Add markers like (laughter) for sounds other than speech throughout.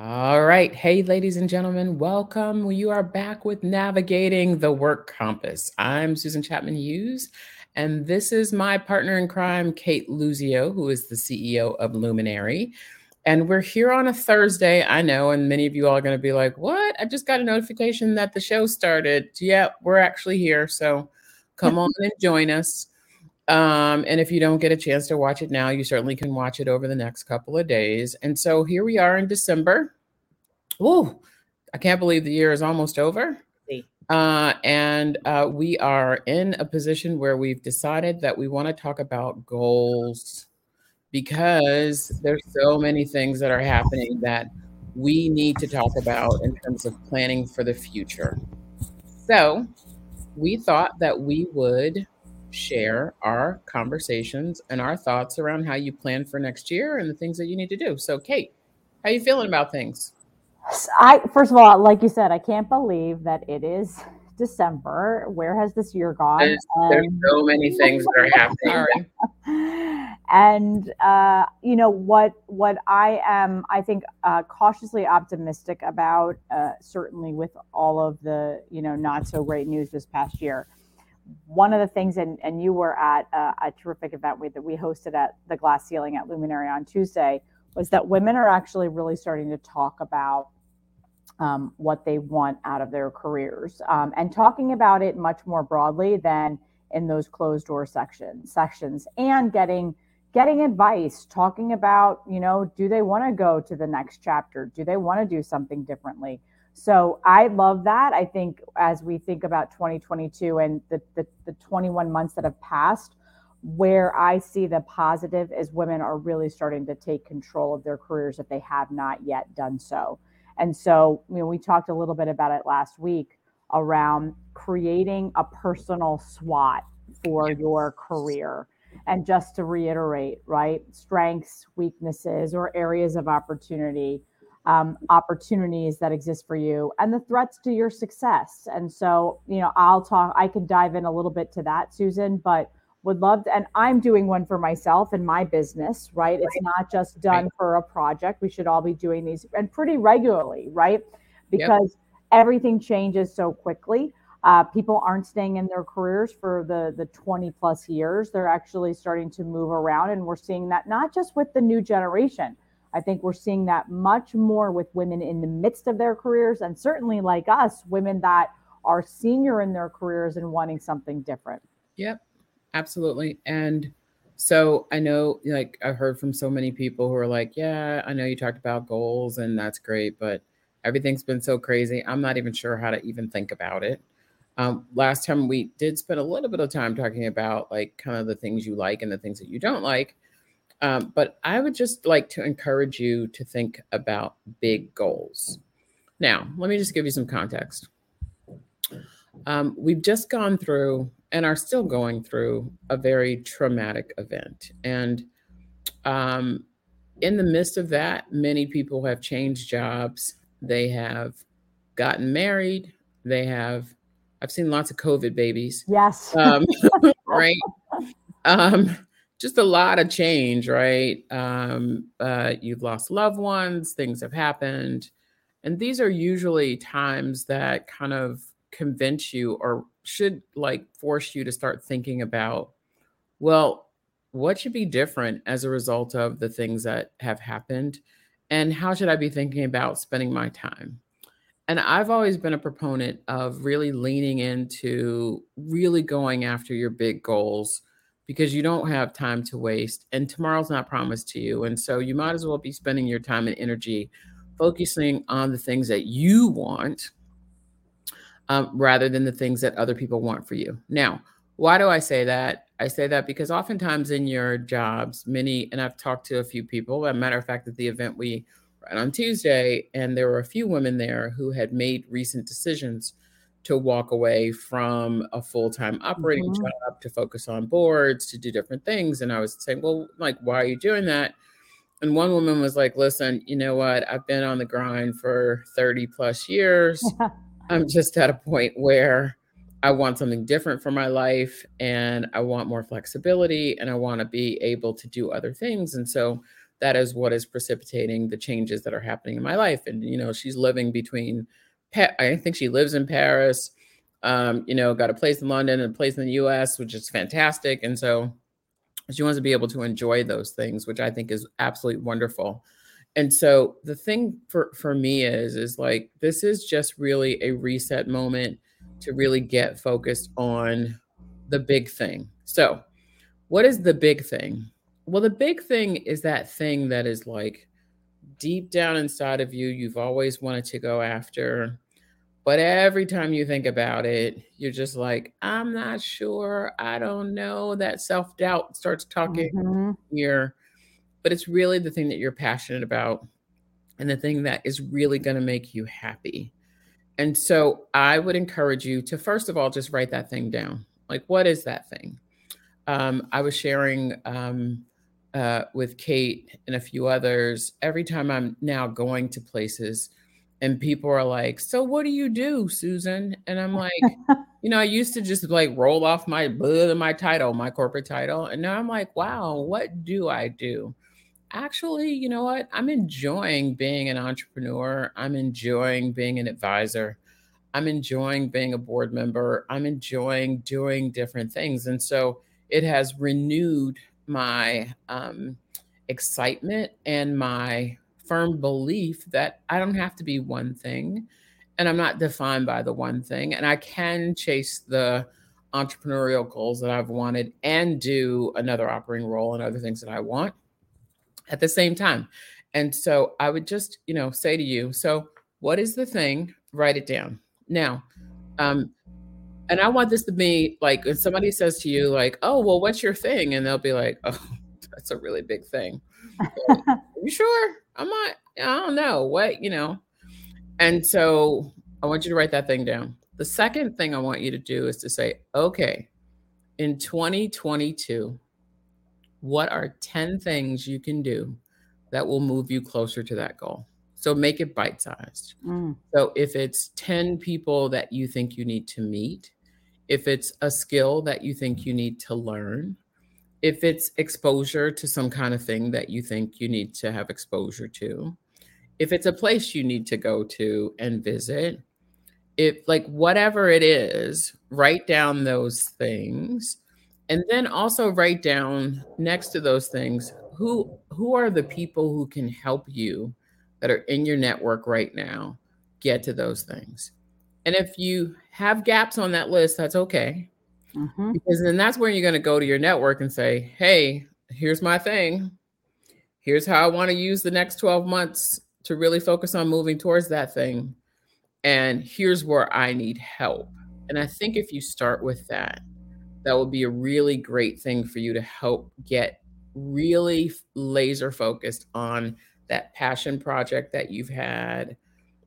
All right. Hey, ladies and gentlemen, welcome. You are back with Navigating the Work Compass. I'm Susan Chapman Hughes, and this is my partner in crime, Kate Luzio, who is the CEO of Luminary. And we're here on a Thursday. I know, and many of you all are going to be like, What? I just got a notification that the show started. Yeah, we're actually here. So come (laughs) on and join us. Um, and if you don't get a chance to watch it now, you certainly can watch it over the next couple of days. And so here we are in December. Oh, I can't believe the year is almost over. Uh, and uh, we are in a position where we've decided that we want to talk about goals because there's so many things that are happening that we need to talk about in terms of planning for the future. So we thought that we would share our conversations and our thoughts around how you plan for next year and the things that you need to do. So, Kate, how are you feeling about things? I first of all, like you said, I can't believe that it is December. Where has this year gone? There's, there's so many things that are (laughs) happening. and uh, you know what? What I am, I think, uh, cautiously optimistic about. Uh, certainly, with all of the you know not so great news this past year one of the things, and, and you were at a, a terrific event that we hosted at the Glass Ceiling at Luminary on Tuesday, was that women are actually really starting to talk about um, what they want out of their careers um, and talking about it much more broadly than in those closed door sections sections and getting getting advice talking about you know do they want to go to the next chapter? Do they want to do something differently so I love that. I think as we think about 2022 and the, the, the 21 months that have passed, where I see the positive is women are really starting to take control of their careers if they have not yet done so. And so, you know, we talked a little bit about it last week around creating a personal SWOT for your career. And just to reiterate, right? Strengths, weaknesses, or areas of opportunity um, opportunities that exist for you and the threats to your success. And so, you know, I'll talk, I can dive in a little bit to that, Susan, but would love to, and I'm doing one for myself and my business, right? It's not just done right. for a project. We should all be doing these and pretty regularly, right? Because yep. everything changes so quickly. Uh, people aren't staying in their careers for the the 20 plus years. They're actually starting to move around, and we're seeing that not just with the new generation I think we're seeing that much more with women in the midst of their careers, and certainly like us, women that are senior in their careers and wanting something different. Yep, absolutely. And so I know, like, I've heard from so many people who are like, yeah, I know you talked about goals and that's great, but everything's been so crazy. I'm not even sure how to even think about it. Um, last time we did spend a little bit of time talking about like kind of the things you like and the things that you don't like. Um, but I would just like to encourage you to think about big goals. Now, let me just give you some context. Um, we've just gone through and are still going through a very traumatic event. And um, in the midst of that, many people have changed jobs. They have gotten married. They have, I've seen lots of COVID babies. Yes. Um, (laughs) right. (laughs) Just a lot of change, right? Um, uh, you've lost loved ones, things have happened. And these are usually times that kind of convince you or should like force you to start thinking about, well, what should be different as a result of the things that have happened? And how should I be thinking about spending my time? And I've always been a proponent of really leaning into really going after your big goals because you don't have time to waste and tomorrow's not promised to you. And so you might as well be spending your time and energy focusing on the things that you want um, rather than the things that other people want for you. Now, why do I say that? I say that because oftentimes in your jobs, many, and I've talked to a few people, a matter of fact, at the event we ran on Tuesday, and there were a few women there who had made recent decisions to walk away from a full-time operating mm-hmm. job to focus on boards to do different things and i was saying well like why are you doing that and one woman was like listen you know what i've been on the grind for 30 plus years (laughs) i'm just at a point where i want something different for my life and i want more flexibility and i want to be able to do other things and so that is what is precipitating the changes that are happening in my life. And, you know, she's living between, I think she lives in Paris, um, you know, got a place in London and a place in the US, which is fantastic. And so she wants to be able to enjoy those things, which I think is absolutely wonderful. And so the thing for, for me is, is like, this is just really a reset moment to really get focused on the big thing. So what is the big thing? Well, the big thing is that thing that is like deep down inside of you, you've always wanted to go after. But every time you think about it, you're just like, I'm not sure. I don't know. That self doubt starts talking mm-hmm. here. But it's really the thing that you're passionate about and the thing that is really going to make you happy. And so I would encourage you to, first of all, just write that thing down. Like, what is that thing? Um, I was sharing um, uh, with Kate and a few others, every time I'm now going to places and people are like, So what do you do, Susan? And I'm like, (laughs) You know, I used to just like roll off my my title, my corporate title. And now I'm like, Wow, what do I do? Actually, you know what? I'm enjoying being an entrepreneur. I'm enjoying being an advisor. I'm enjoying being a board member. I'm enjoying doing different things. And so it has renewed my um, excitement and my firm belief that I don't have to be one thing and I'm not defined by the one thing. And I can chase the entrepreneurial goals that I've wanted and do another operating role and other things that I want at the same time. And so I would just, you know, say to you, so what is the thing? Write it down. Now, um, and I want this to be like when somebody says to you, like, oh, well, what's your thing? And they'll be like, (laughs) oh, that's a really big thing. Are (laughs) you sure? I'm not, I don't know what, you know. And so I want you to write that thing down. The second thing I want you to do is to say, okay, in 2022, what are 10 things you can do that will move you closer to that goal? So make it bite sized. Mm. So if it's 10 people that you think you need to meet, if it's a skill that you think you need to learn, if it's exposure to some kind of thing that you think you need to have exposure to, if it's a place you need to go to and visit, if like whatever it is, write down those things and then also write down next to those things who who are the people who can help you that are in your network right now get to those things. And if you have gaps on that list, that's okay. Mm-hmm. Because then that's where you're going to go to your network and say, hey, here's my thing. Here's how I want to use the next 12 months to really focus on moving towards that thing. And here's where I need help. And I think if you start with that, that would be a really great thing for you to help get really laser focused on that passion project that you've had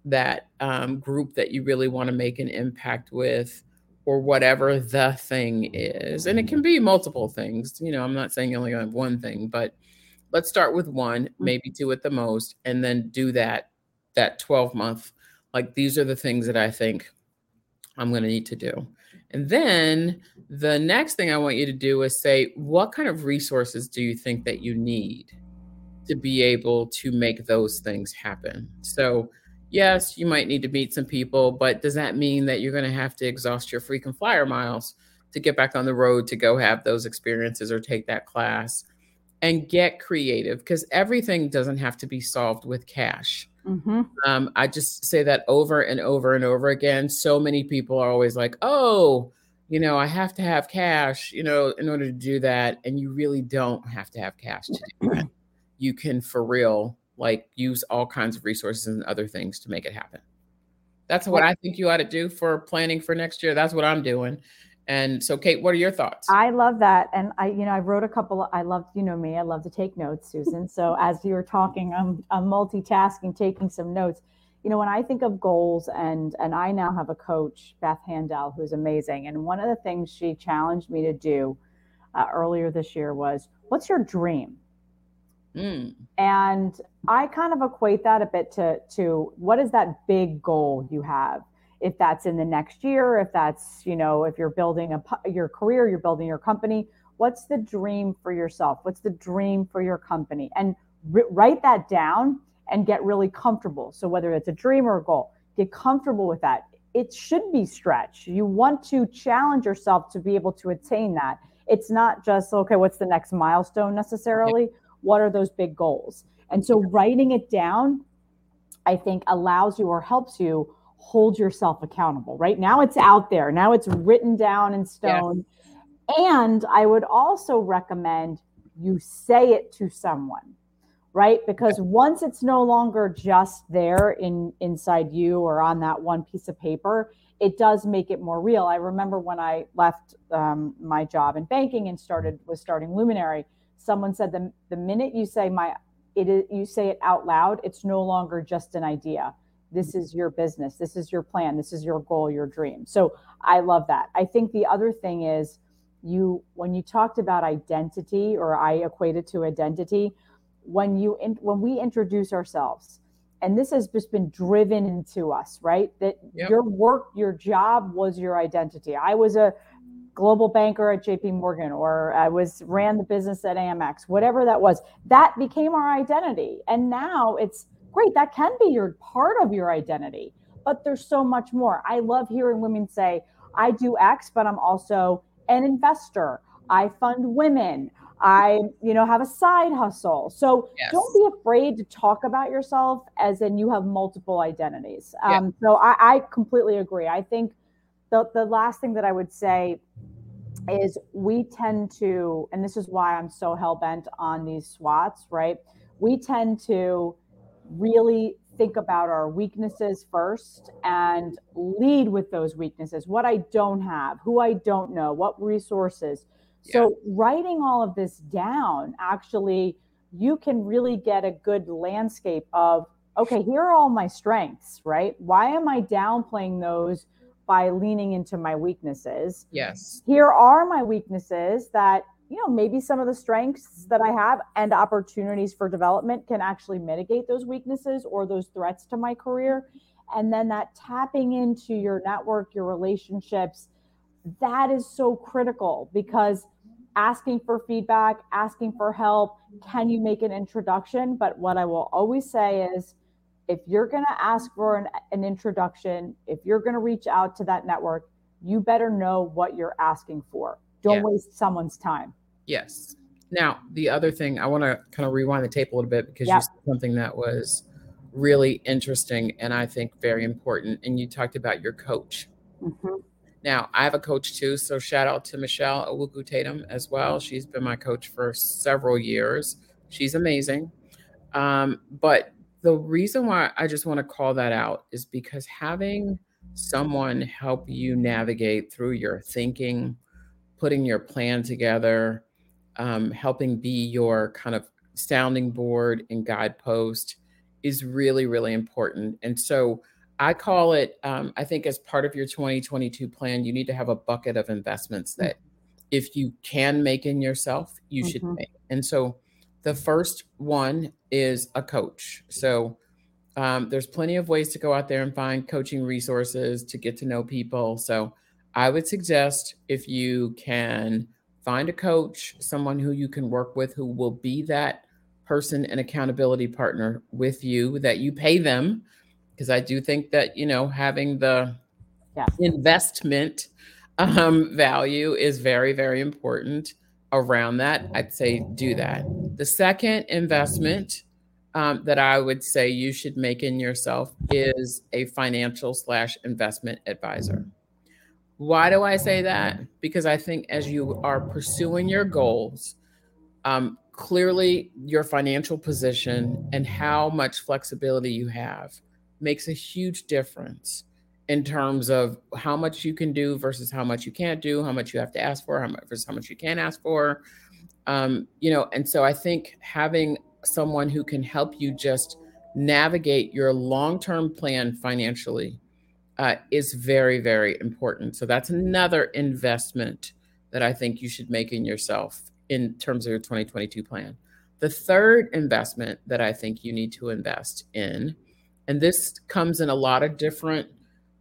that um, group that you really want to make an impact with or whatever the thing is. And it can be multiple things you know i'm not saying you only have one thing but let's start with one mm. maybe two at the most and then do that that 12 month like these are the things that i think i'm going to need to do. And then the next thing i want you to do is say what kind of resources do you think that you need to be able to make those things happen? So yes, you might need to meet some people, but does that mean that you're going to have to exhaust your frequent flyer miles to get back on the road to go have those experiences or take that class and get creative? Because everything doesn't have to be solved with cash. Mm-hmm. Um, I just say that over and over and over again. So many people are always like, oh, you know, I have to have cash, you know, in order to do that. And you really don't have to have cash to do that. You can, for real, like use all kinds of resources and other things to make it happen. That's what I think you ought to do for planning for next year. That's what I'm doing. And so, Kate, what are your thoughts? I love that. And I, you know, I wrote a couple, I love, you know me, I love to take notes, Susan. So (laughs) as you were talking, I'm, I'm multitasking, taking some notes. You know, when I think of goals and, and I now have a coach, Beth Handel, who's amazing. And one of the things she challenged me to do uh, earlier this year was, what's your dream? Mm. And I kind of equate that a bit to to what is that big goal you have? If that's in the next year, if that's you know, if you're building a your career, you're building your company. What's the dream for yourself? What's the dream for your company? And R- write that down and get really comfortable. So whether it's a dream or a goal, get comfortable with that. It should be stretch. You want to challenge yourself to be able to attain that. It's not just okay, what's the next milestone necessarily? What are those big goals? And so writing it down, I think allows you or helps you hold yourself accountable. Right now it's out there. Now it's written down in stone. And I would also recommend you say it to someone right because once it's no longer just there in inside you or on that one piece of paper it does make it more real i remember when i left um, my job in banking and started was starting luminary someone said the, the minute you say my it is you say it out loud it's no longer just an idea. This is your business. This is your plan. This is your goal your dream. So i love that. I think the other thing is you when you talked about identity or i equated to identity when you in, when we introduce ourselves and this has just been driven into us right? That yep. your work your job was your identity. I was a global banker at jp morgan or i was ran the business at amex whatever that was that became our identity and now it's great that can be your part of your identity but there's so much more i love hearing women say i do x but i'm also an investor i fund women I, you know, have a side hustle. So yes. don't be afraid to talk about yourself as in you have multiple identities. Um. So I, I completely agree. I think the, the last thing that I would say is we tend to, and this is why I'm so hell bent on these SWOTs, right? We tend to really think about our weaknesses first and lead with those weaknesses what I don't have, who I don't know, what resources so writing all of this down, actually, you can really get a good landscape of, okay, here are all my strengths, right? Why am I downplaying those by leaning into my weaknesses? Yes. Here are my weaknesses that, you know, maybe some of the strengths that I have and opportunities for development can actually mitigate those weaknesses or those threats to my career. And then that tapping into your network, your relationships, that is so critical because asking for feedback, asking for help, can you make an introduction? But what I will always say is if you're going to ask for an, an introduction, if you're going to reach out to that network, you better know what you're asking for. Don't yeah. waste someone's time. Yes. Now, the other thing, I want to kind of rewind the tape a little bit because yep. you said something that was really interesting and I think very important. And you talked about your coach. Mm-hmm. Now, I have a coach too, so shout out to Michelle Owuku Tatum as well. She's been my coach for several years. She's amazing. Um, but the reason why I just want to call that out is because having someone help you navigate through your thinking, putting your plan together, um, helping be your kind of sounding board and guidepost is really, really important. And so, I call it, um, I think, as part of your 2022 plan, you need to have a bucket of investments that if you can make in yourself, you mm-hmm. should make. And so the first one is a coach. So um, there's plenty of ways to go out there and find coaching resources to get to know people. So I would suggest if you can find a coach, someone who you can work with who will be that person and accountability partner with you, that you pay them because I do think that you know having the yeah. investment um, value is very very important around that. I'd say do that. The second investment um, that I would say you should make in yourself is a financial slash investment advisor. Why do I say that? Because I think as you are pursuing your goals, um, clearly your financial position and how much flexibility you have makes a huge difference in terms of how much you can do versus how much you can't do, how much you have to ask for, how much versus how much you can ask for. Um, you know, and so I think having someone who can help you just navigate your long-term plan financially uh, is very, very important. So that's another investment that I think you should make in yourself in terms of your 2022 plan. The third investment that I think you need to invest in and this comes in a lot of different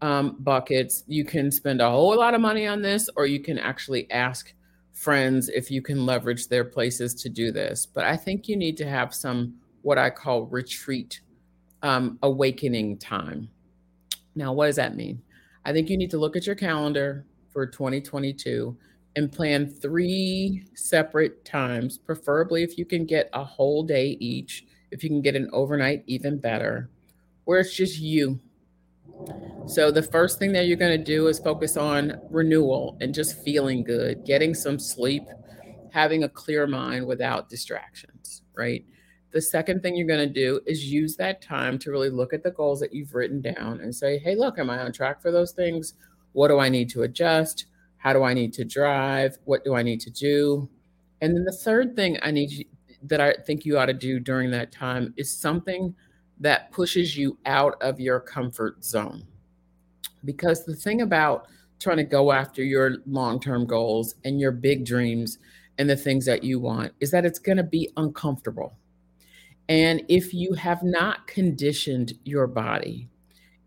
um, buckets. You can spend a whole lot of money on this, or you can actually ask friends if you can leverage their places to do this. But I think you need to have some what I call retreat um, awakening time. Now, what does that mean? I think you need to look at your calendar for 2022 and plan three separate times, preferably if you can get a whole day each. If you can get an overnight, even better, where it's just you. So, the first thing that you're going to do is focus on renewal and just feeling good, getting some sleep, having a clear mind without distractions, right? The second thing you're going to do is use that time to really look at the goals that you've written down and say, hey, look, am I on track for those things? What do I need to adjust? How do I need to drive? What do I need to do? And then the third thing I need that I think you ought to do during that time is something that pushes you out of your comfort zone. Because the thing about trying to go after your long term goals and your big dreams and the things that you want is that it's going to be uncomfortable. And if you have not conditioned your body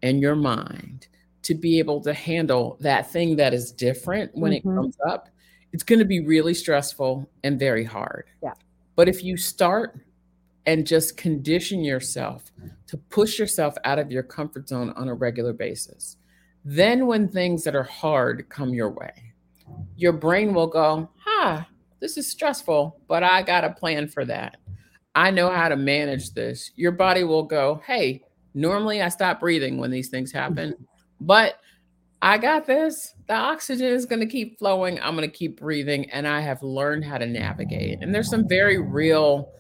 and your mind to be able to handle that thing that is different when mm-hmm. it comes up, it's going to be really stressful and very hard. Yeah. But if you start and just condition yourself to push yourself out of your comfort zone on a regular basis, then when things that are hard come your way, your brain will go, huh, this is stressful, but I got a plan for that. I know how to manage this. Your body will go, hey, normally I stop breathing when these things happen, mm-hmm. but I got this. The oxygen is going to keep flowing. I'm going to keep breathing. And I have learned how to navigate. And there's some very real,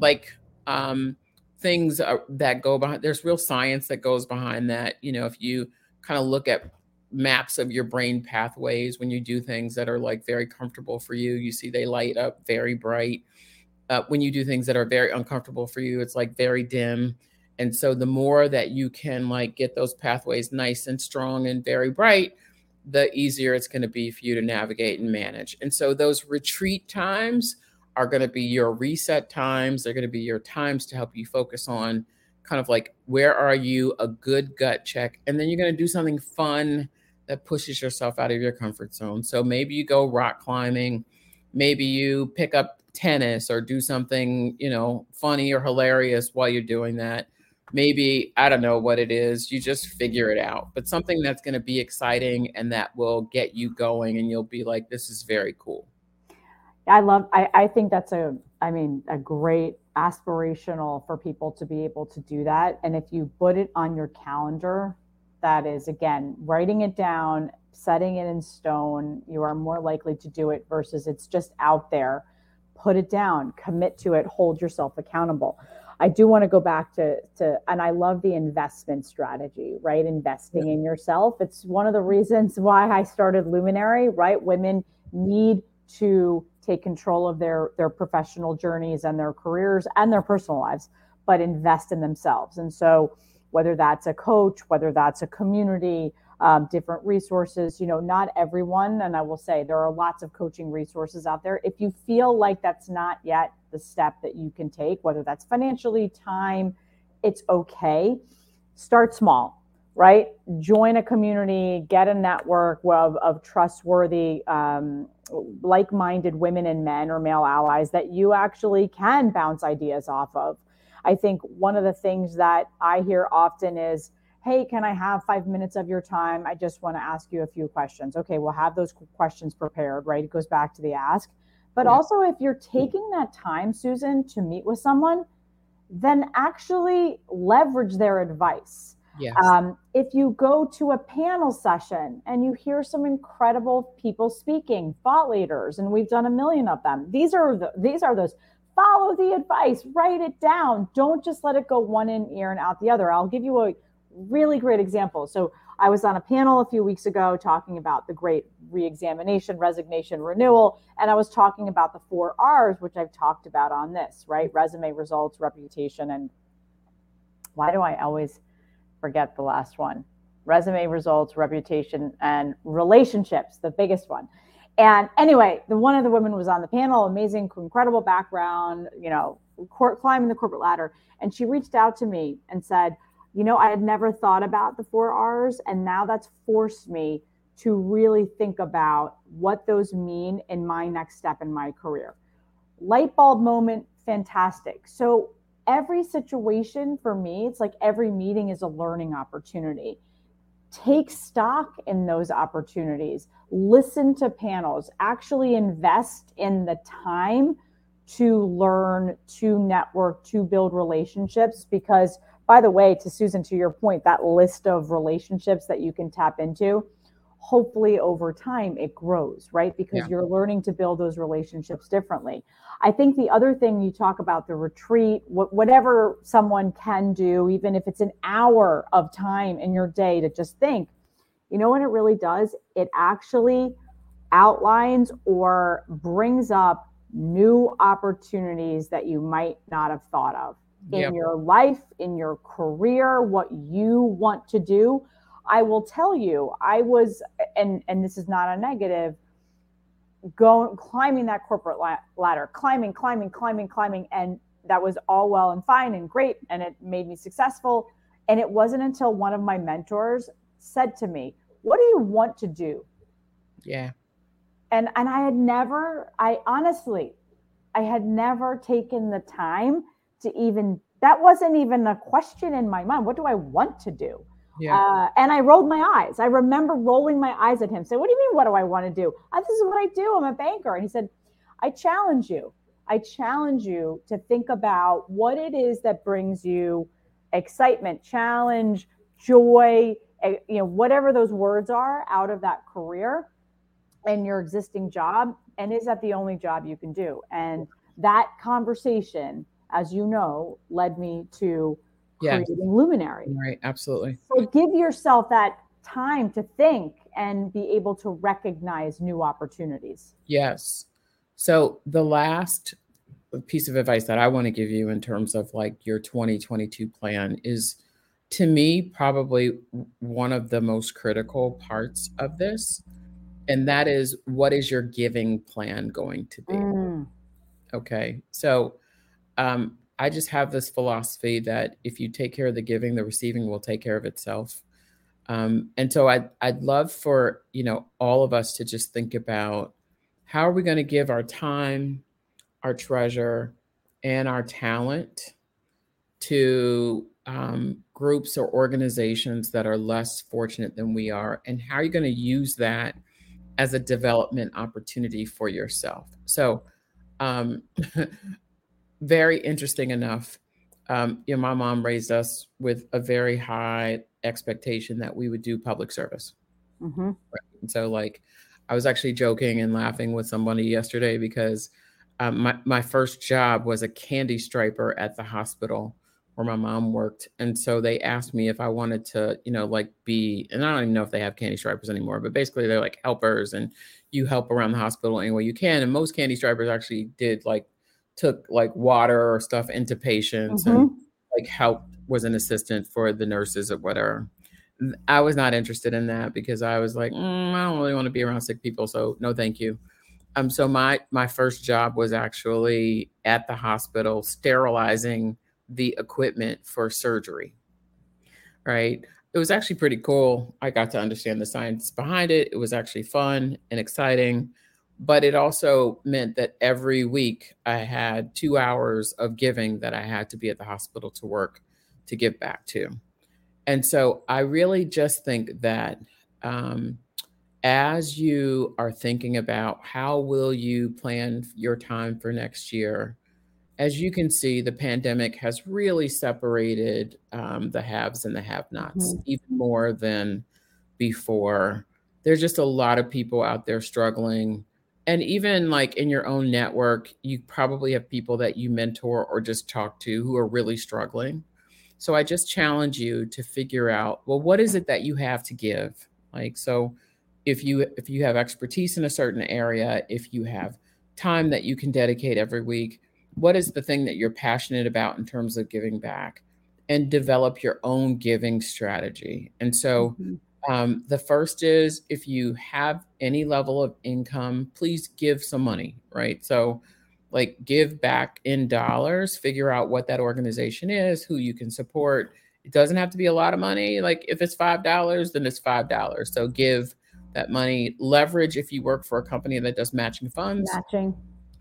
like, um, things uh, that go behind, there's real science that goes behind that. You know, if you kind of look at maps of your brain pathways when you do things that are like very comfortable for you. You see they light up very bright. Uh, when you do things that are very uncomfortable for you, it's like very dim. And so the more that you can like get those pathways nice and strong and very bright, the easier it's going to be for you to navigate and manage. And so those retreat times are going to be your reset times. They're going to be your times to help you focus on kind of like where are you a good gut check and then you're going to do something fun that pushes yourself out of your comfort zone so maybe you go rock climbing maybe you pick up tennis or do something you know funny or hilarious while you're doing that maybe i don't know what it is you just figure it out but something that's going to be exciting and that will get you going and you'll be like this is very cool i love i, I think that's a i mean a great aspirational for people to be able to do that. And if you put it on your calendar, that is again writing it down, setting it in stone, you are more likely to do it versus it's just out there. Put it down, commit to it, hold yourself accountable. I do want to go back to to and I love the investment strategy, right? Investing in yourself. It's one of the reasons why I started Luminary, right? Women need to take control of their their professional journeys and their careers and their personal lives but invest in themselves. And so whether that's a coach whether that's a community um, different resources you know not everyone and i will say there are lots of coaching resources out there. If you feel like that's not yet the step that you can take whether that's financially time it's okay. Start small right? Join a community, get a network of, of trustworthy, um, like minded women and men or male allies that you actually can bounce ideas off of. I think one of the things that I hear often is, Hey, can I have five minutes of your time? I just want to ask you a few questions. Okay, we'll have those questions prepared, right? It goes back to the ask. But yeah. also, if you're taking that time, Susan, to meet with someone, then actually leverage their advice Yes. Um, if you go to a panel session and you hear some incredible people speaking, thought leaders, and we've done a million of them. These are the, these are those. Follow the advice, write it down. Don't just let it go one in ear and out the other. I'll give you a really great example. So I was on a panel a few weeks ago talking about the great reexamination, resignation, renewal, and I was talking about the four R's, which I've talked about on this, right? Resume, results, reputation, and why do I always forget the last one resume results, reputation, and relationships, the biggest one. And anyway, the one of the women was on the panel, amazing, incredible background, you know, court, climbing the corporate ladder. And she reached out to me and said, you know, I had never thought about the four R's, and now that's forced me to really think about what those mean in my next step in my career. Light bulb moment, fantastic. So every situation for me, it's like every meeting is a learning opportunity. Take stock in those opportunities, listen to panels, actually invest in the time to learn, to network, to build relationships. Because, by the way, to Susan, to your point, that list of relationships that you can tap into, hopefully over time it grows, right? Because yeah. you're learning to build those relationships differently. I think the other thing you talk about the retreat, whatever someone can do, even if it's an hour of time in your day to just think, you know what it really does? It actually outlines or brings up new opportunities that you might not have thought of in yep. your life, in your career, what you want to do. I will tell you, I was, and and this is not a negative, going climbing that corporate ladder, climbing, climbing, climbing, climbing, and that was all well and fine and great, and it made me successful. And it wasn't until one of my mentors said to me, "What do you want to do?" Yeah. And and I had never, I honestly, I had never taken the time to even. That wasn't even a question in my mind. What do I want to do? Yeah. Uh, and I rolled my eyes. I remember rolling my eyes at him, say, What do you mean? What do I want to do? Uh, this is what I do. I'm a banker. And he said, I challenge you. I challenge you to think about what it is that brings you excitement, challenge, joy, eh, you know, whatever those words are out of that career and your existing job. And is that the only job you can do? And that conversation, as you know, led me to yeah. creating luminary right absolutely. So give yourself that time to think and be able to recognize new opportunities. Yes. So the last piece of advice that i want to give you in terms of like your 2022 plan is to me probably one of the most critical parts of this and that is what is your giving plan going to be? Mm. okay so um, I just have this philosophy that if you take care of the giving, the receiving will take care of itself. Um, and so I'd, I'd love for, you know, all of us to just think about how are we going to give our time, our treasure, and our talent to um, groups or organizations that are less fortunate than we are? And how are you going to use that as a development opportunity for yourself? So, um, (laughs) very interesting enough. Um, you know, my mom raised us with a very high expectation that we would do public service. Mm-hmm. Right? And so, like, I was actually joking and laughing with somebody yesterday because um, my my first job was a candy striper at the hospital where my mom worked, and so they asked me if I wanted to, you know, like be, and I don't even know if they have candy stripers anymore, but basically they're like helpers, and you help around the hospital any way you can. And most candy stripers actually did like took like water or stuff into patients mm-hmm. and like helped was an assistant for the nurses or whatever. I was not interested in that because I was like, mm, I don't really want to be around sick people, so no, thank you. Um, so my my first job was actually at the hospital sterilizing the equipment for surgery. Right, it was actually pretty cool. I got to understand the science behind it. It was actually fun and exciting but it also meant that every week I had two hours of giving that I had to be at the hospital to work to give back to. And so I really just think that um, as you are thinking about how will you plan your time for next year, as you can see, the pandemic has really separated um, the haves and the have-nots mm-hmm. even more than before. There's just a lot of people out there struggling and even like in your own network you probably have people that you mentor or just talk to who are really struggling. So i just challenge you to figure out well what is it that you have to give? Like so if you if you have expertise in a certain area if you have time that you can dedicate every week what is the thing that you're passionate about in terms of giving back? And develop your own giving strategy. And so mm-hmm. Um, the first is if you have any level of income, please give some money, right? So, like, give back in dollars, figure out what that organization is, who you can support. It doesn't have to be a lot of money. Like, if it's $5, then it's $5. So, give that money. Leverage if you work for a company that does matching funds. Matching.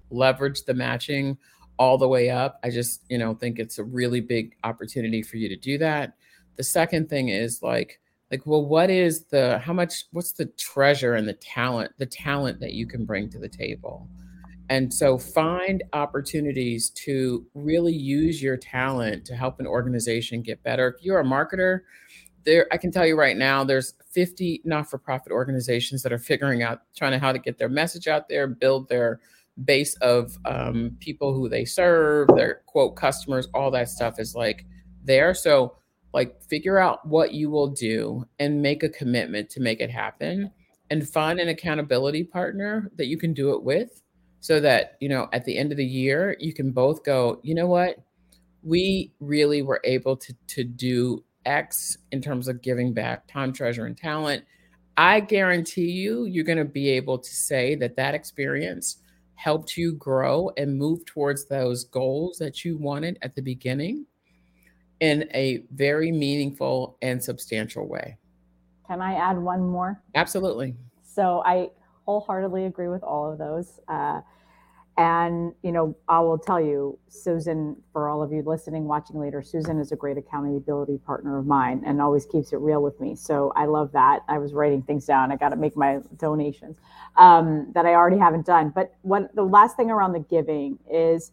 Leverage the matching. all the way up. I just, you know, think it's a really big opportunity for you to do that. The second thing is like, like, well, what is the how much what's the treasure and the talent, the talent that you can bring to the table? And so find opportunities to really use your talent to help an organization get better. If you're a marketer, there I can tell you right now there's 50 not-for-profit organizations that are figuring out trying to how to get their message out there, build their base of um, people who they serve, their quote customers, all that stuff is like there. So like figure out what you will do and make a commitment to make it happen and find an accountability partner that you can do it with so that you know at the end of the year you can both go you know what? We really were able to to do x in terms of giving back time treasure and talent. I guarantee you you're going to be able to say that that experience helped you grow and move towards those goals that you wanted at the beginning in a very meaningful and substantial way can i add one more absolutely so i wholeheartedly agree with all of those uh, and, you know, I will tell you, Susan, for all of you listening, watching later, Susan is a great accountability partner of mine and always keeps it real with me. So I love that. I was writing things down. I got to make my donations um, that I already haven't done. But what the last thing around the giving is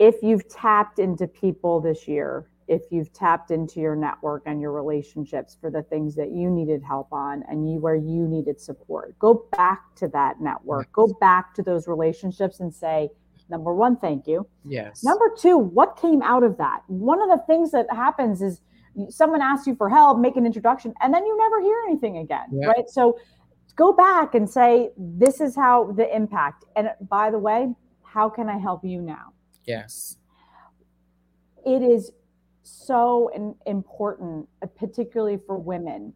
if you've tapped into people this year if you've tapped into your network and your relationships for the things that you needed help on and you where you needed support go back to that network. Go back to those relationships and say number one thank you. Yes. Number two what came out of that? One of the things that happens is someone asks you for help make an introduction and then you never hear anything again yeah. right? So go back and say this is how the impact. And by the way how can i help you now yes it is so in, important, uh, particularly for women,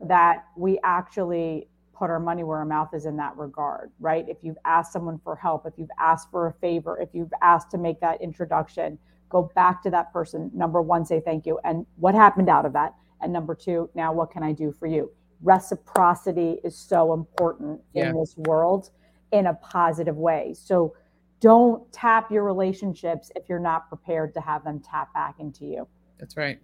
that we actually put our money where our mouth is in that regard, right? If you've asked someone for help, if you've asked for a favor, if you've asked to make that introduction, go back to that person. Number one, say thank you. And what happened out of that? And number two, now what can I do for you? Reciprocity is so important yeah. in this world in a positive way. So don't tap your relationships if you're not prepared to have them tap back into you. That's right.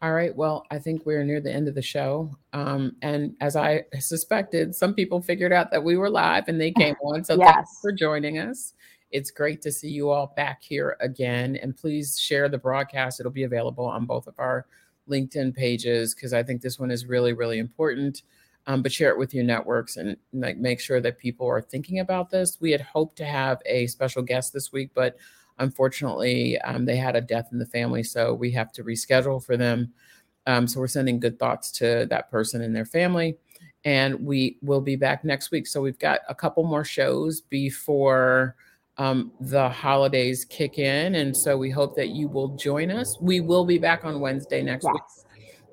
All right. Well, I think we're near the end of the show. Um, and as I suspected, some people figured out that we were live and they (laughs) came on. So yes. thanks for joining us. It's great to see you all back here again. And please share the broadcast. It'll be available on both of our LinkedIn pages because I think this one is really, really important. Um, but share it with your networks and like make sure that people are thinking about this. We had hoped to have a special guest this week, but unfortunately, um, they had a death in the family, so we have to reschedule for them. Um, so we're sending good thoughts to that person and their family. And we will be back next week. So we've got a couple more shows before um, the holidays kick in. And so we hope that you will join us. We will be back on Wednesday next yes. week.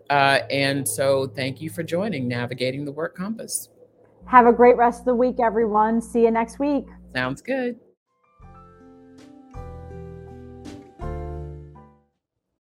Uh, and so thank you for joining Navigating the Work Compass. Have a great rest of the week, everyone. See you next week. Sounds good.